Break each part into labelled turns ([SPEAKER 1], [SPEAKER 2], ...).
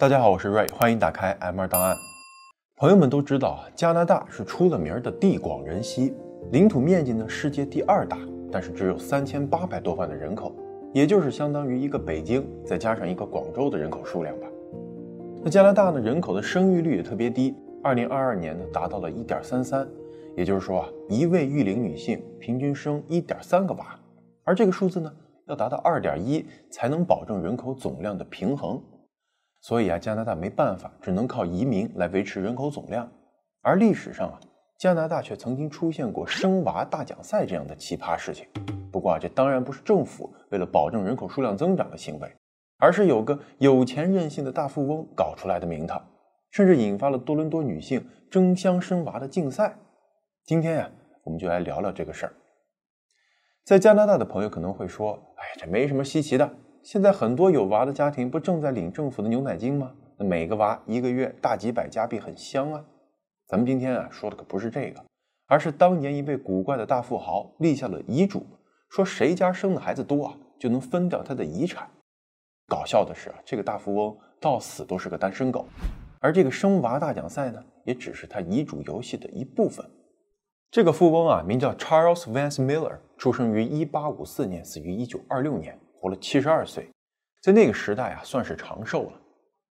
[SPEAKER 1] 大家好，我是瑞，欢迎打开 M 二档案。朋友们都知道啊，加拿大是出了名的地广人稀，领土面积呢世界第二大，但是只有三千八百多万的人口，也就是相当于一个北京再加上一个广州的人口数量吧。那加拿大呢人口的生育率也特别低，二零二二年呢达到了一点三三，也就是说啊一位育龄女性平均生一点三个娃，而这个数字呢要达到二点一才能保证人口总量的平衡。所以啊，加拿大没办法，只能靠移民来维持人口总量。而历史上啊，加拿大却曾经出现过生娃大奖赛这样的奇葩事情。不过啊，这当然不是政府为了保证人口数量增长的行为，而是有个有钱任性的大富翁搞出来的名堂，甚至引发了多伦多女性争相生娃的竞赛。今天呀，我们就来聊聊这个事儿。在加拿大的朋友可能会说：“哎，这没什么稀奇的。”现在很多有娃的家庭不正在领政府的牛奶金吗？那每个娃一个月大几百加币，很香啊。咱们今天啊说的可不是这个，而是当年一位古怪的大富豪立下了遗嘱，说谁家生的孩子多啊，就能分掉他的遗产。搞笑的是啊，这个大富翁到死都是个单身狗，而这个生娃大奖赛呢，也只是他遗嘱游戏的一部分。这个富翁啊，名叫 Charles Vance Miller，出生于1854年，死于1926年。活了七十二岁，在那个时代啊，算是长寿了。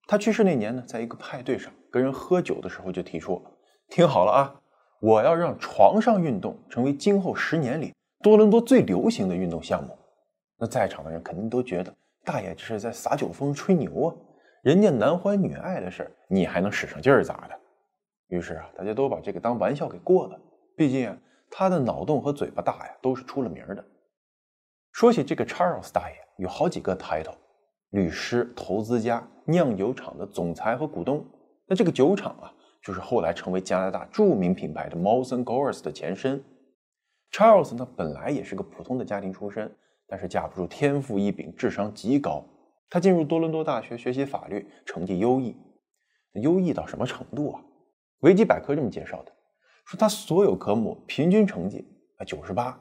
[SPEAKER 1] 他去世那年呢，在一个派对上跟人喝酒的时候，就提出：“听好了啊，我要让床上运动成为今后十年里多伦多最流行的运动项目。”那在场的人肯定都觉得大爷这是在撒酒疯、吹牛啊！人家男欢女爱的事儿，你还能使上劲儿咋的？于是啊，大家都把这个当玩笑给过了。毕竟啊，他的脑洞和嘴巴大呀，都是出了名的。说起这个 Charles 大爷，有好几个 title：律师、投资家、酿酒厂的总裁和股东。那这个酒厂啊，就是后来成为加拿大著名品牌的 Molson Coors 的前身。Charles 呢，本来也是个普通的家庭出身，但是架不住天赋异禀，智商极高。他进入多伦多大学学习法律，成绩优异。优异到什么程度啊？维基百科这么介绍的：说他所有科目平均成绩啊九十八。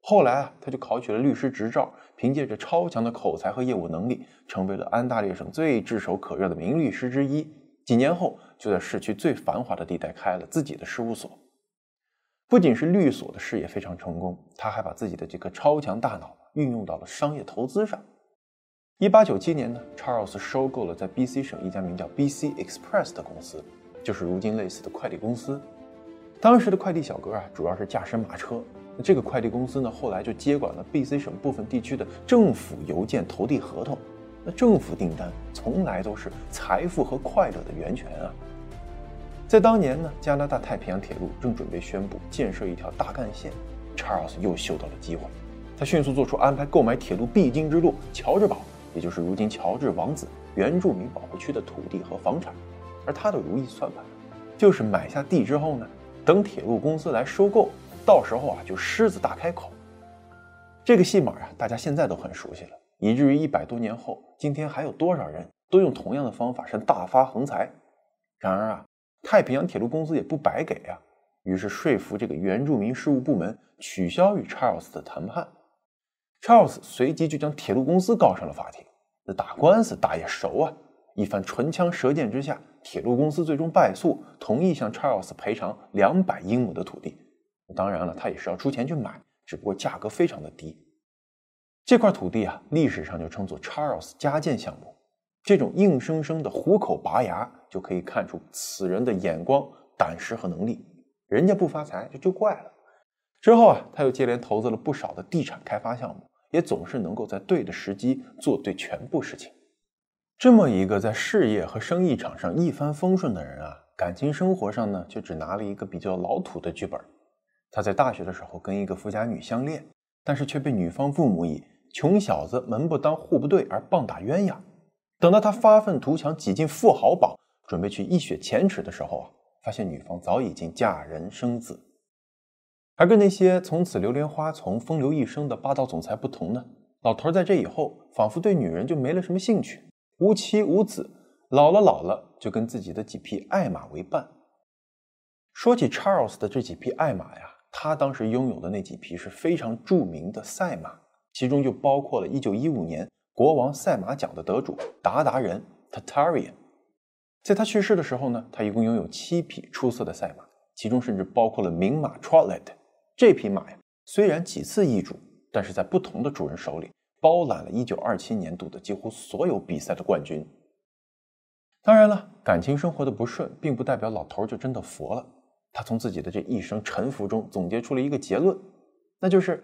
[SPEAKER 1] 后来啊，他就考取了律师执照，凭借着超强的口才和业务能力，成为了安大略省最炙手可热的名律师之一。几年后，就在市区最繁华的地带开了自己的事务所。不仅是律所的事业非常成功，他还把自己的这颗超强大脑运用到了商业投资上。一八九七年呢，Charles 收购了在 BC 省一家名叫 BC Express 的公司，就是如今类似的快递公司。当时的快递小哥啊，主要是驾驶马车。这个快递公司呢，后来就接管了 BC 省部分地区的政府邮件投递合同。那政府订单从来都是财富和快乐的源泉啊！在当年呢，加拿大太平洋铁路正准备宣布建设一条大干线，Charles 又嗅到了机会，他迅速做出安排，购买铁路必经之路乔治堡，也就是如今乔治王子原住民保护区的土地和房产。而他的如意算盘，就是买下地之后呢，等铁路公司来收购。到时候啊，就狮子大开口。这个戏码啊，大家现在都很熟悉了，以至于一百多年后，今天还有多少人都用同样的方法是大发横财？然而啊，太平洋铁路公司也不白给啊，于是说服这个原住民事务部门取消与 Charles 的谈判。Charles 随即就将铁路公司告上了法庭。那打官司打也熟啊，一番唇枪舌剑之下，铁路公司最终败诉，同意向 Charles 赔偿两百英亩的土地。当然了，他也是要出钱去买，只不过价格非常的低。这块土地啊，历史上就称作 Charles 加建项目。这种硬生生的虎口拔牙，就可以看出此人的眼光、胆识和能力。人家不发财，这就怪了。之后啊，他又接连投资了不少的地产开发项目，也总是能够在对的时机做对全部事情。这么一个在事业和生意场上一帆风顺的人啊，感情生活上呢，却只拿了一个比较老土的剧本。他在大学的时候跟一个富家女相恋，但是却被女方父母以“穷小子门不当户不对”而棒打鸳鸯。等到他发愤图强，挤进富豪榜，准备去一雪前耻的时候啊，发现女方早已经嫁人生子。而跟那些从此流连花丛、风流一生的霸道总裁不同呢，老头在这以后仿佛对女人就没了什么兴趣，无妻无子，老了老了就跟自己的几匹爱马为伴。说起 Charles 的这几匹爱马呀。他当时拥有的那几匹是非常著名的赛马，其中就包括了1915年国王赛马奖的得主达达人 Tatarian。在他去世的时候呢，他一共拥有七匹出色的赛马，其中甚至包括了名马 Trotlet。这匹马呀，虽然几次易主，但是在不同的主人手里包揽了1927年度的几乎所有比赛的冠军。当然了，感情生活的不顺，并不代表老头就真的佛了。他从自己的这一生沉浮中总结出了一个结论，那就是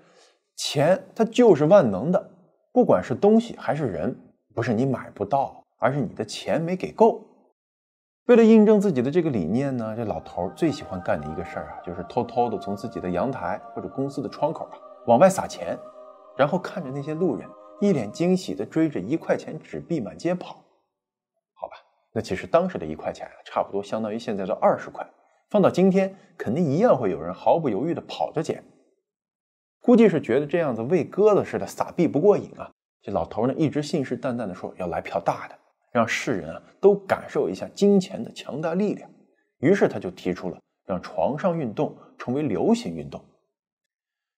[SPEAKER 1] 钱它就是万能的，不管是东西还是人，不是你买不到，而是你的钱没给够。为了印证自己的这个理念呢，这老头最喜欢干的一个事儿啊，就是偷偷的从自己的阳台或者公司的窗口啊往外撒钱，然后看着那些路人一脸惊喜的追着一块钱纸币满街跑。好吧，那其实当时的一块钱啊，差不多相当于现在的二十块。放到今天，肯定一样会有人毫不犹豫地跑着捡。估计是觉得这样子喂鸽子似的撒币不过瘾啊！这老头呢，一直信誓旦旦地说要来票大的，让世人啊都感受一下金钱的强大力量。于是他就提出了让床上运动成为流行运动。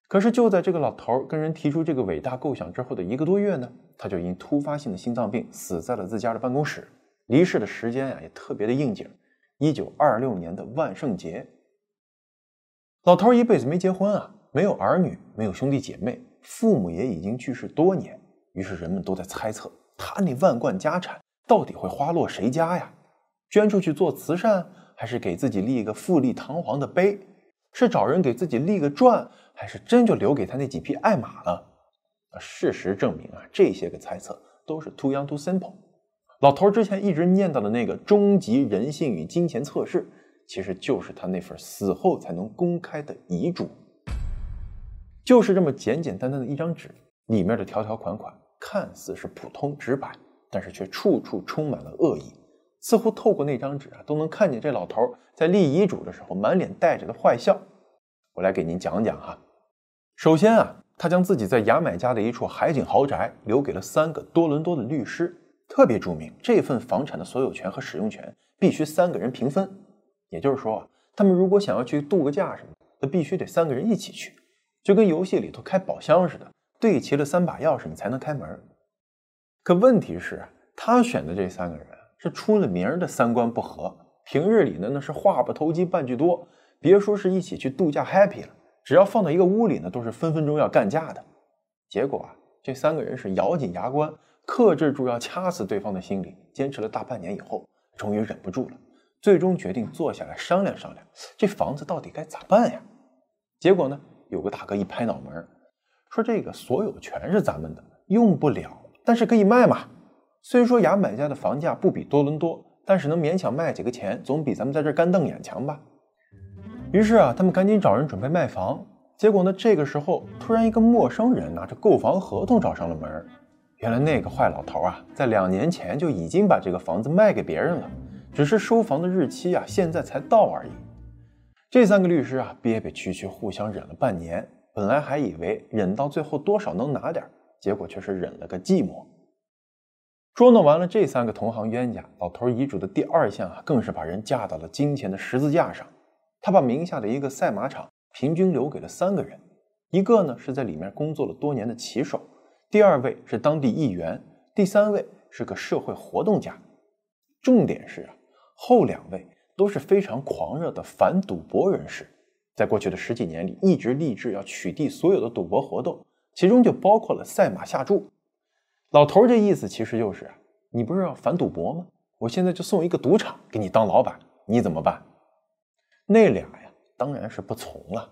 [SPEAKER 1] 可是就在这个老头跟人提出这个伟大构想之后的一个多月呢，他就因突发性的心脏病死在了自家的办公室。离世的时间啊也特别的应景。一九二六年的万圣节，老头一辈子没结婚啊，没有儿女，没有兄弟姐妹，父母也已经去世多年。于是人们都在猜测，他那万贯家产到底会花落谁家呀？捐出去做慈善，还是给自己立一个富丽堂皇的碑？是找人给自己立个传，还是真就留给他那几匹爱马了？事实证明啊，这些个猜测都是 too young too simple。老头之前一直念叨的那个终极人性与金钱测试，其实就是他那份死后才能公开的遗嘱。就是这么简简单单的一张纸，里面的条条款款看似是普通直白，但是却处处充满了恶意，似乎透过那张纸啊，都能看见这老头在立遗嘱的时候满脸带着的坏笑。我来给您讲讲哈。首先啊，他将自己在牙买加的一处海景豪宅留给了三个多伦多的律师。特别注明，这份房产的所有权和使用权必须三个人平分。也就是说啊，他们如果想要去度个假什么，那必须得三个人一起去，就跟游戏里头开宝箱似的，对齐了三把钥匙你才能开门。可问题是，他选的这三个人是出了名的三观不合，平日里呢那是话不投机半句多，别说是一起去度假 happy 了，只要放到一个屋里呢，都是分分钟要干架的。结果啊，这三个人是咬紧牙关。克制住要掐死对方的心理，坚持了大半年以后，终于忍不住了，最终决定坐下来商量商量，这房子到底该咋办呀？结果呢，有个大哥一拍脑门，说这个所有权是咱们的，用不了，但是可以卖嘛。虽说牙买加的房价不比多伦多，但是能勉强卖几个钱，总比咱们在这干瞪眼强吧。于是啊，他们赶紧找人准备卖房。结果呢，这个时候突然一个陌生人拿着购房合同找上了门。原来那个坏老头啊，在两年前就已经把这个房子卖给别人了，只是收房的日期啊，现在才到而已。这三个律师啊，憋憋屈屈，互相忍了半年，本来还以为忍到最后多少能拿点，结果却是忍了个寂寞。捉弄完了这三个同行冤家，老头遗嘱的第二项啊，更是把人架到了金钱的十字架上。他把名下的一个赛马场平均留给了三个人，一个呢是在里面工作了多年的骑手。第二位是当地议员，第三位是个社会活动家。重点是啊，后两位都是非常狂热的反赌博人士，在过去的十几年里，一直立志要取缔所有的赌博活动，其中就包括了赛马下注。老头这意思其实就是啊，你不是要反赌博吗？我现在就送一个赌场给你当老板，你怎么办？那俩呀，当然是不从了。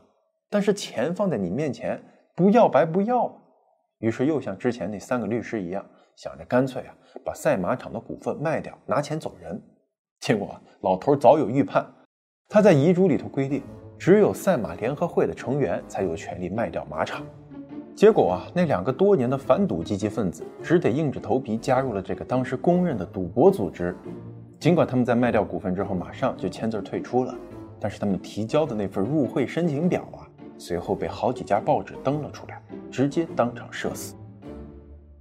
[SPEAKER 1] 但是钱放在你面前，不要白不要。于是又像之前那三个律师一样，想着干脆啊，把赛马场的股份卖掉，拿钱走人。结果老头早有预判，他在遗嘱里头规定，只有赛马联合会的成员才有权利卖掉马场。结果啊，那两个多年的反赌积极分子只得硬着头皮加入了这个当时公认的赌博组织。尽管他们在卖掉股份之后马上就签字退出了，但是他们提交的那份入会申请表啊。随后被好几家报纸登了出来，直接当场射死。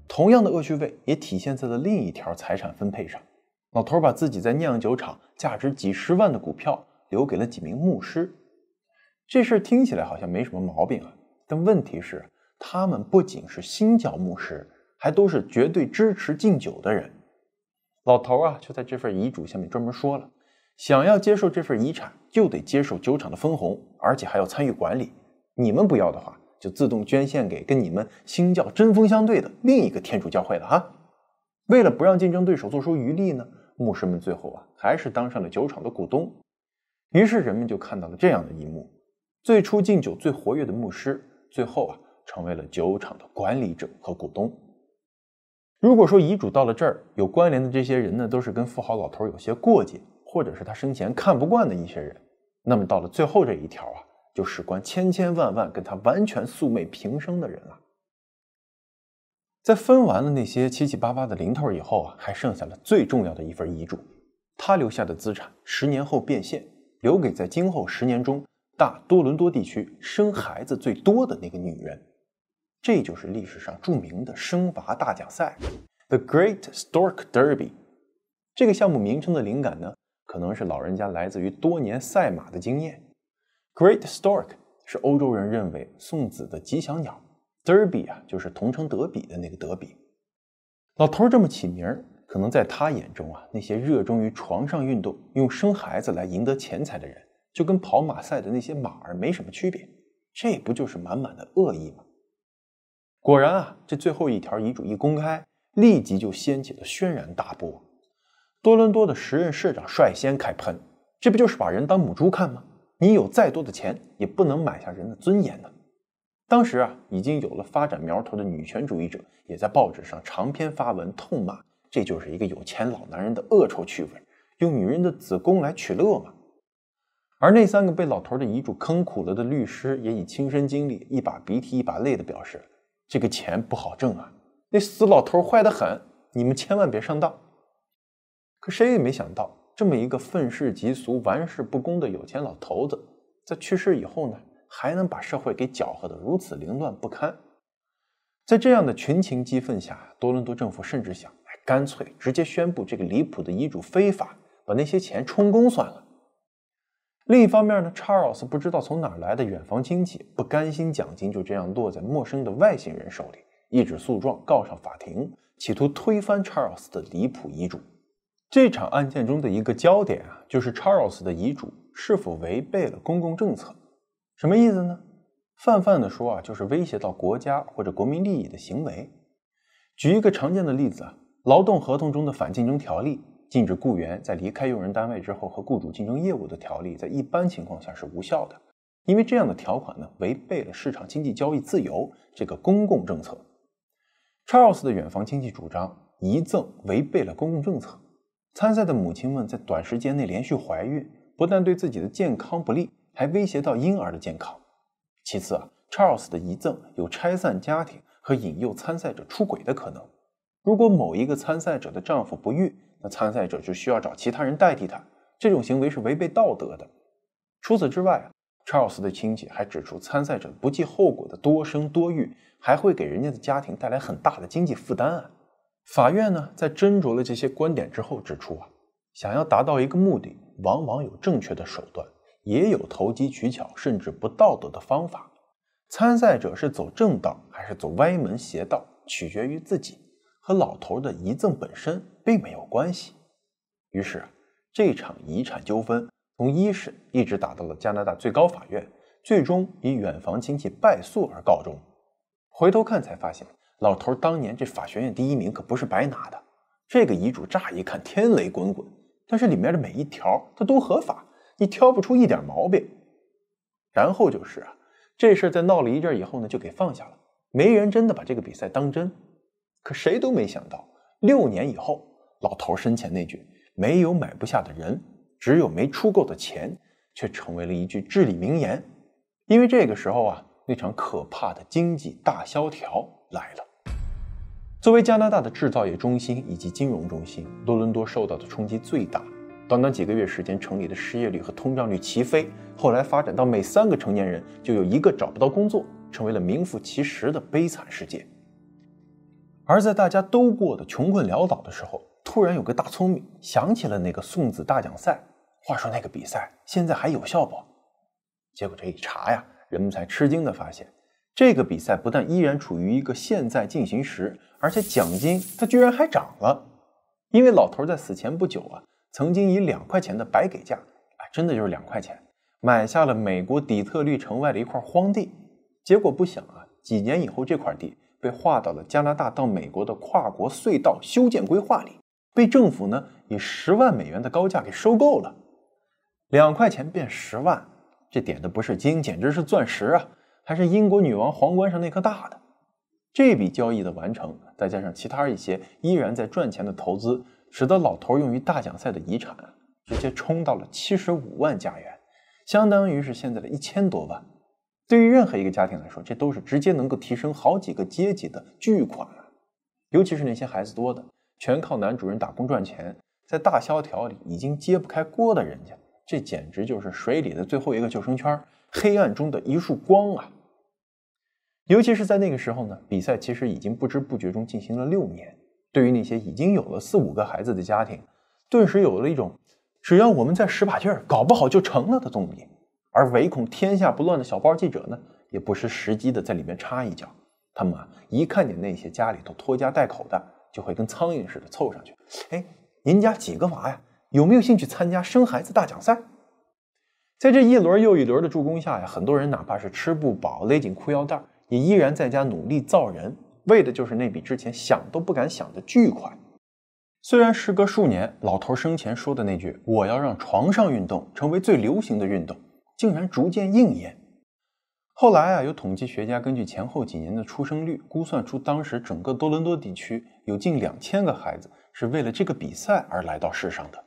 [SPEAKER 1] 同样的恶趣味也体现在了另一条财产分配上。老头把自己在酿酒厂价值几十万的股票留给了几名牧师。这事听起来好像没什么毛病啊，但问题是，他们不仅是新教牧师，还都是绝对支持禁酒的人。老头啊就在这份遗嘱下面专门说了，想要接受这份遗产，就得接受酒厂的分红，而且还要参与管理。你们不要的话，就自动捐献给跟你们新教针锋相对的另一个天主教会了哈。为了不让竞争对手做出余力呢，牧师们最后啊还是当上了酒厂的股东。于是人们就看到了这样的一幕：最初敬酒最活跃的牧师，最后啊成为了酒厂的管理者和股东。如果说遗嘱到了这儿，有关联的这些人呢，都是跟富豪老头有些过节，或者是他生前看不惯的一些人，那么到了最后这一条啊，就事关千千万万跟他完全素昧平生的人了。在分完了那些七七八八的零头以后啊，还剩下了最重要的一份遗嘱，他留下的资产十年后变现，留给在今后十年中大多伦多地区生孩子最多的那个女人。这就是历史上著名的生娃大奖赛，The Great Stork Derby。这个项目名称的灵感呢，可能是老人家来自于多年赛马的经验。Great Stork 是欧洲人认为送子的吉祥鸟。Derby 啊，就是同城德比的那个德比。老头这么起名儿，可能在他眼中啊，那些热衷于床上运动、用生孩子来赢得钱财的人，就跟跑马赛的那些马儿没什么区别。这不就是满满的恶意吗？果然啊，这最后一条遗嘱一公开，立即就掀起了轩然大波。多伦多的时任市长率先开喷：“这不就是把人当母猪看吗？你有再多的钱，也不能买下人的尊严呢。”当时啊，已经有了发展苗头的女权主义者，也在报纸上长篇发文痛骂，这就是一个有钱老男人的恶臭趣味，用女人的子宫来取乐嘛。而那三个被老头的遗嘱坑苦了的律师，也以亲身经历，一把鼻涕一把泪的表示，这个钱不好挣啊，那死老头坏得很，你们千万别上当。可谁也没想到，这么一个愤世嫉俗、玩世不恭的有钱老头子，在去世以后呢？还能把社会给搅和得如此凌乱不堪，在这样的群情激愤下，多伦多政府甚至想，干脆直接宣布这个离谱的遗嘱非法，把那些钱充公算了。另一方面呢，查尔斯不知道从哪来的远房亲戚，不甘心奖金就这样落在陌生的外星人手里，一纸诉状告上法庭，企图推翻查尔斯的离谱遗嘱。这场案件中的一个焦点啊，就是查尔斯的遗嘱是否违背了公共政策。什么意思呢？泛泛的说啊，就是威胁到国家或者国民利益的行为。举一个常见的例子啊，劳动合同中的反竞争条例，禁止雇员在离开用人单位之后和雇主竞争业务的条例，在一般情况下是无效的，因为这样的条款呢，违背了市场经济交易自由这个公共政策。查尔斯的远房亲戚主张遗赠违背了公共政策，参赛的母亲们在短时间内连续怀孕，不但对自己的健康不利。还威胁到婴儿的健康。其次啊，Charles 的遗赠有拆散家庭和引诱参赛者出轨的可能。如果某一个参赛者的丈夫不育，那参赛者就需要找其他人代替他。这种行为是违背道德的。除此之外啊，Charles 的亲戚还指出，参赛者不计后果的多生多育，还会给人家的家庭带来很大的经济负担啊。法院呢，在斟酌了这些观点之后指出啊，想要达到一个目的，往往有正确的手段。也有投机取巧甚至不道德的方法，参赛者是走正道还是走歪门邪道，取决于自己，和老头的遗赠本身并没有关系。于是，这场遗产纠纷从一审一直打到了加拿大最高法院，最终以远房亲戚败诉而告终。回头看才发现，老头当年这法学院第一名可不是白拿的。这个遗嘱乍一看天雷滚滚，但是里面的每一条它都合法。你挑不出一点毛病，然后就是啊，这事在闹了一阵以后呢，就给放下了，没人真的把这个比赛当真。可谁都没想到，六年以后，老头生前那句“没有买不下的人，只有没出够的钱”，却成为了一句至理名言。因为这个时候啊，那场可怕的经济大萧条来了。作为加拿大的制造业中心以及金融中心，多伦多受到的冲击最大。短短几个月时间，城里的失业率和通胀率齐飞，后来发展到每三个成年人就有一个找不到工作，成为了名副其实的悲惨世界。而在大家都过得穷困潦倒的时候，突然有个大聪明想起了那个送子大奖赛。话说那个比赛现在还有效不？结果这一查呀，人们才吃惊的发现，这个比赛不但依然处于一个现在进行时，而且奖金它居然还涨了。因为老头在死前不久啊，曾经以两块钱的白给价，啊，真的就是两块钱，买下了美国底特律城外的一块荒地。结果不想啊，几年以后这块地被划到了加拿大到美国的跨国隧道修建规划里，被政府呢以十万美元的高价给收购了。两块钱变十万，这点的不是金，简直是钻石啊！还是英国女王皇冠上那颗大的。这笔交易的完成，再加上其他一些依然在赚钱的投资，使得老头用于大奖赛的遗产直接冲到了七十五万加元，相当于是现在的一千多万。对于任何一个家庭来说，这都是直接能够提升好几个阶级的巨款啊！尤其是那些孩子多的，全靠男主人打工赚钱，在大萧条里已经揭不开锅的人家，这简直就是水里的最后一个救生圈，黑暗中的一束光啊！尤其是在那个时候呢，比赛其实已经不知不觉中进行了六年。对于那些已经有了四五个孩子的家庭，顿时有了一种只要我们再使把劲儿，搞不好就成了的动力。而唯恐天下不乱的小报记者呢，也不失时机的在里面插一脚。他们啊，一看见那些家里头拖家带口的，就会跟苍蝇似的凑上去。哎，您家几个娃呀？有没有兴趣参加生孩子大奖赛？在这一轮又一轮的助攻下呀，很多人哪怕是吃不饱，勒紧裤腰带。也依然在家努力造人，为的就是那笔之前想都不敢想的巨款。虽然时隔数年，老头生前说的那句“我要让床上运动成为最流行的运动”，竟然逐渐应验。后来啊，有统计学家根据前后几年的出生率估算出，当时整个多伦多地区有近两千个孩子是为了这个比赛而来到世上的。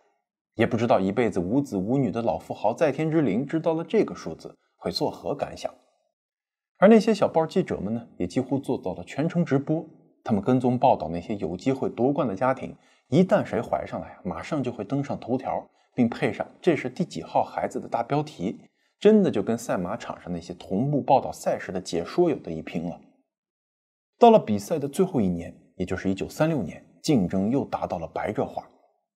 [SPEAKER 1] 也不知道一辈子无子无女的老富豪在天之灵知道了这个数字会作何感想。而那些小报记者们呢，也几乎做到了全程直播。他们跟踪报道那些有机会夺冠的家庭，一旦谁怀上了呀马上就会登上头条，并配上“这是第几号孩子”的大标题。真的就跟赛马场上那些同步报道赛事的解说有的一拼了。到了比赛的最后一年，也就是1936年，竞争又达到了白热化。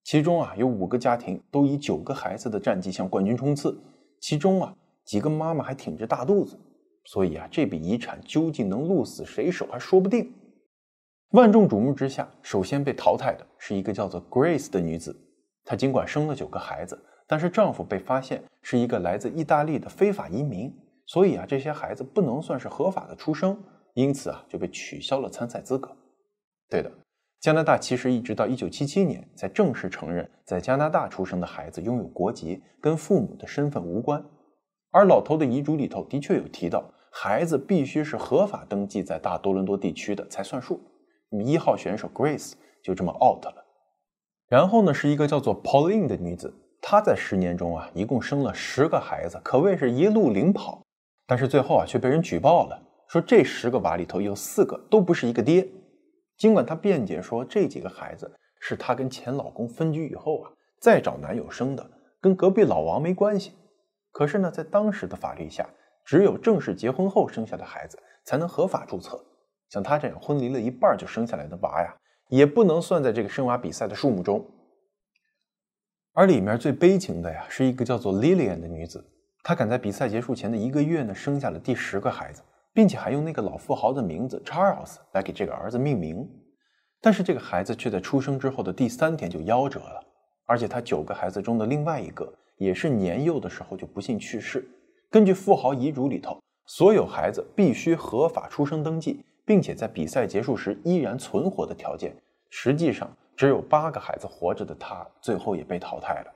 [SPEAKER 1] 其中啊，有五个家庭都以九个孩子的战绩向冠军冲刺，其中啊，几个妈妈还挺着大肚子。所以啊，这笔遗产究竟能鹿死谁手还说不定。万众瞩目之下，首先被淘汰的是一个叫做 Grace 的女子。她尽管生了九个孩子，但是丈夫被发现是一个来自意大利的非法移民，所以啊，这些孩子不能算是合法的出生，因此啊，就被取消了参赛资格。对的，加拿大其实一直到1977年才正式承认，在加拿大出生的孩子拥有国籍，跟父母的身份无关。而老头的遗嘱里头的确有提到，孩子必须是合法登记在大多伦多地区的才算数。那么一号选手 Grace 就这么 out 了。然后呢，是一个叫做 Pauline 的女子，她在十年中啊，一共生了十个孩子，可谓是一路领跑。但是最后啊，却被人举报了，说这十个娃里头有四个都不是一个爹。尽管她辩解说这几个孩子是她跟前老公分居以后啊，再找男友生的，跟隔壁老王没关系。可是呢，在当时的法律下，只有正式结婚后生下的孩子才能合法注册。像她这样婚离了一半就生下来的娃呀，也不能算在这个生娃比赛的数目中。而里面最悲情的呀，是一个叫做 Lillian 的女子，她赶在比赛结束前的一个月呢，生下了第十个孩子，并且还用那个老富豪的名字 Charles 来给这个儿子命名。但是这个孩子却在出生之后的第三天就夭折了，而且他九个孩子中的另外一个。也是年幼的时候就不幸去世。根据富豪遗嘱里头，所有孩子必须合法出生登记，并且在比赛结束时依然存活的条件。实际上，只有八个孩子活着的他，最后也被淘汰了。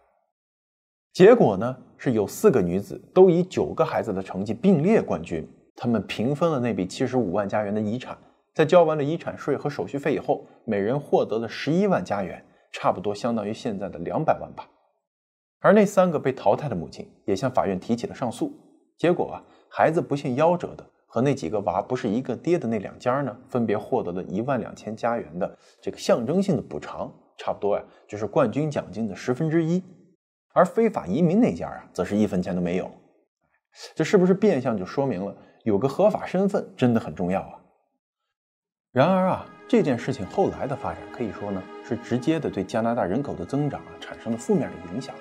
[SPEAKER 1] 结果呢，是有四个女子都以九个孩子的成绩并列冠军。他们平分了那笔七十五万加元的遗产，在交完了遗产税和手续费以后，每人获得了十一万加元，差不多相当于现在的两百万吧。而那三个被淘汰的母亲也向法院提起了上诉，结果啊，孩子不幸夭折的和那几个娃不是一个爹的那两家呢，分别获得了一万两千加元的这个象征性的补偿，差不多呀，就是冠军奖金的十分之一。而非法移民那家啊，则是一分钱都没有。这是不是变相就说明了有个合法身份真的很重要啊？然而啊，这件事情后来的发展可以说呢，是直接的对加拿大人口的增长啊产生了负面的影响。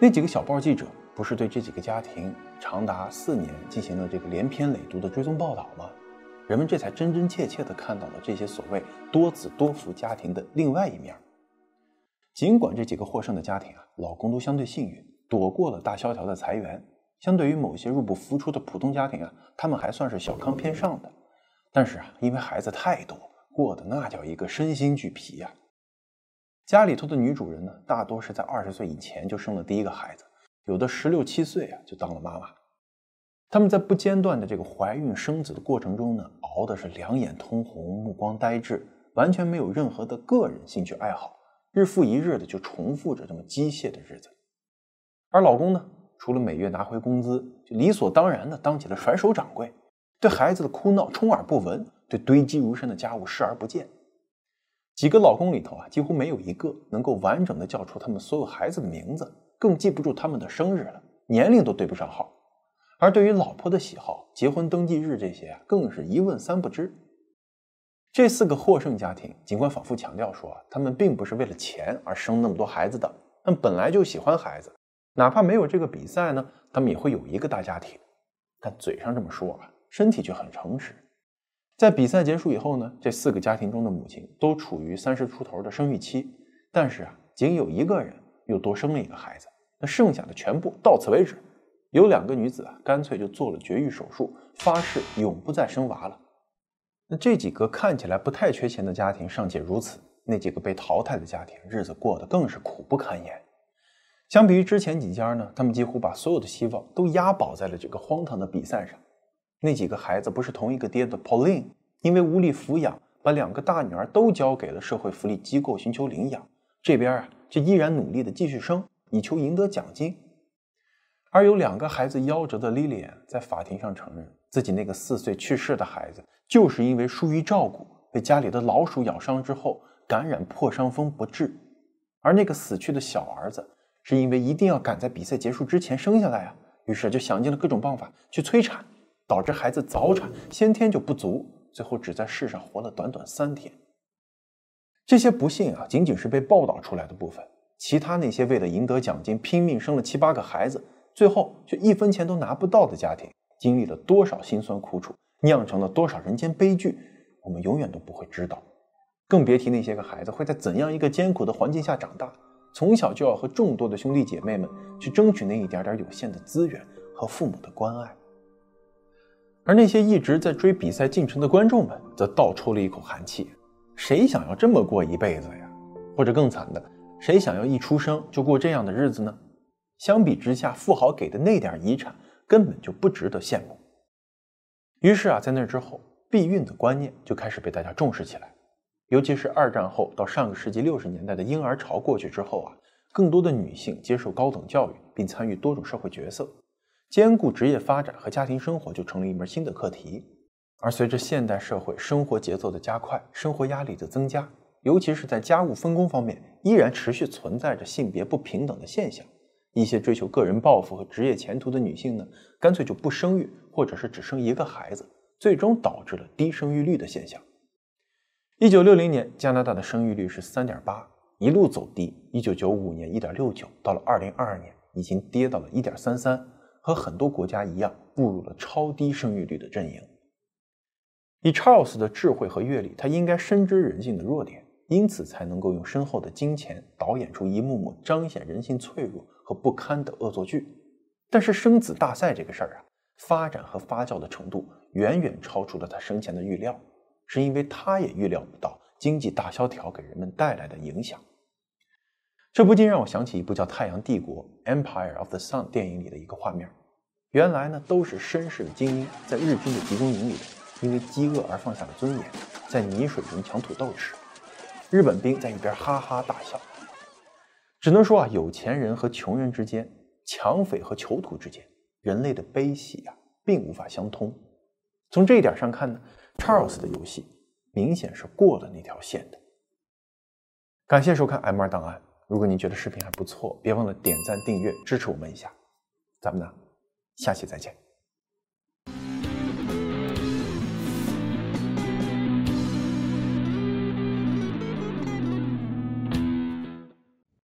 [SPEAKER 1] 那几个小报记者不是对这几个家庭长达四年进行了这个连篇累牍的追踪报道吗？人们这才真真切切地看到了这些所谓多子多福家庭的另外一面。尽管这几个获胜的家庭啊，老公都相对幸运，躲过了大萧条的裁员，相对于某些入不敷出的普通家庭啊，他们还算是小康偏上的。但是啊，因为孩子太多，过得那叫一个身心俱疲呀。家里头的女主人呢，大多是在二十岁以前就生了第一个孩子，有的十六七岁啊就当了妈妈。他们在不间断的这个怀孕生子的过程中呢，熬的是两眼通红，目光呆滞，完全没有任何的个人兴趣爱好。日复一日的就重复着这么机械的日子，而老公呢，除了每月拿回工资，就理所当然的当起了甩手掌柜，对孩子的哭闹充耳不闻，对堆积如山的家务视而不见。几个老公里头啊，几乎没有一个能够完整的叫出他们所有孩子的名字，更记不住他们的生日了，年龄都对不上号。而对于老婆的喜好、结婚登记日这些啊，更是一问三不知。这四个获胜家庭，尽管反复强调说他们并不是为了钱而生那么多孩子的，但本来就喜欢孩子，哪怕没有这个比赛呢，他们也会有一个大家庭。但嘴上这么说啊，身体却很诚实。在比赛结束以后呢，这四个家庭中的母亲都处于三十出头的生育期，但是啊，仅有一个人又多生了一个孩子，那剩下的全部到此为止。有两个女子啊，干脆就做了绝育手术，发誓永不再生娃了。那这几个看起来不太缺钱的家庭尚且如此，那几个被淘汰的家庭日子过得更是苦不堪言。相比于之前几家呢，他们几乎把所有的希望都押宝在了这个荒唐的比赛上。那几个孩子不是同一个爹的 Pauline，因为无力抚养，把两个大女儿都交给了社会福利机构寻求领养。这边啊，却依然努力的继续生，以求赢得奖金。而有两个孩子夭折的 Lilian 在法庭上承认，自己那个四岁去世的孩子。就是因为疏于照顾，被家里的老鼠咬伤之后感染破伤风不治，而那个死去的小儿子是因为一定要赶在比赛结束之前生下来啊，于是就想尽了各种办法去催产，导致孩子早产，先天就不足，最后只在世上活了短短三天。这些不幸啊，仅仅是被报道出来的部分，其他那些为了赢得奖金拼命生了七八个孩子，最后却一分钱都拿不到的家庭，经历了多少辛酸苦楚。酿成了多少人间悲剧，我们永远都不会知道，更别提那些个孩子会在怎样一个艰苦的环境下长大，从小就要和众多的兄弟姐妹们去争取那一点点有限的资源和父母的关爱。而那些一直在追比赛进程的观众们，则倒抽了一口寒气：谁想要这么过一辈子呀？或者更惨的，谁想要一出生就过这样的日子呢？相比之下，富豪给的那点遗产根本就不值得羡慕。于是啊，在那之后，避孕的观念就开始被大家重视起来。尤其是二战后到上个世纪六十年代的婴儿潮过去之后啊，更多的女性接受高等教育，并参与多种社会角色，兼顾职业发展和家庭生活就成了一门新的课题。而随着现代社会生活节奏的加快，生活压力的增加，尤其是在家务分工方面，依然持续存在着性别不平等的现象。一些追求个人抱负和职业前途的女性呢，干脆就不生育，或者是只生一个孩子，最终导致了低生育率的现象。一九六零年，加拿大的生育率是三点八，一路走低。一九九五年一点六九，到了二零二二年，已经跌到了一点三三，和很多国家一样，步入了超低生育率的阵营。以 Charles 的智慧和阅历，他应该深知人性的弱点，因此才能够用深厚的金钱导演出一幕幕彰显人性脆弱。和不堪的恶作剧，但是生子大赛这个事儿啊，发展和发酵的程度远远超出了他生前的预料，是因为他也预料不到经济大萧条给人们带来的影响。这不禁让我想起一部叫《太阳帝国》（Empire of the Sun） 电影里的一个画面，原来呢都是绅士的精英在日军的集中营里，因为饥饿而放下了尊严，在泥水中抢土豆吃，日本兵在一边哈哈大笑。只能说啊，有钱人和穷人之间，抢匪和囚徒之间，人类的悲喜啊，并无法相通。从这一点上看呢，Charles 的游戏明显是过了那条线的。感谢收看 M 二档案。如果您觉得视频还不错，别忘了点赞、订阅，支持我们一下。咱们呢，下期再见。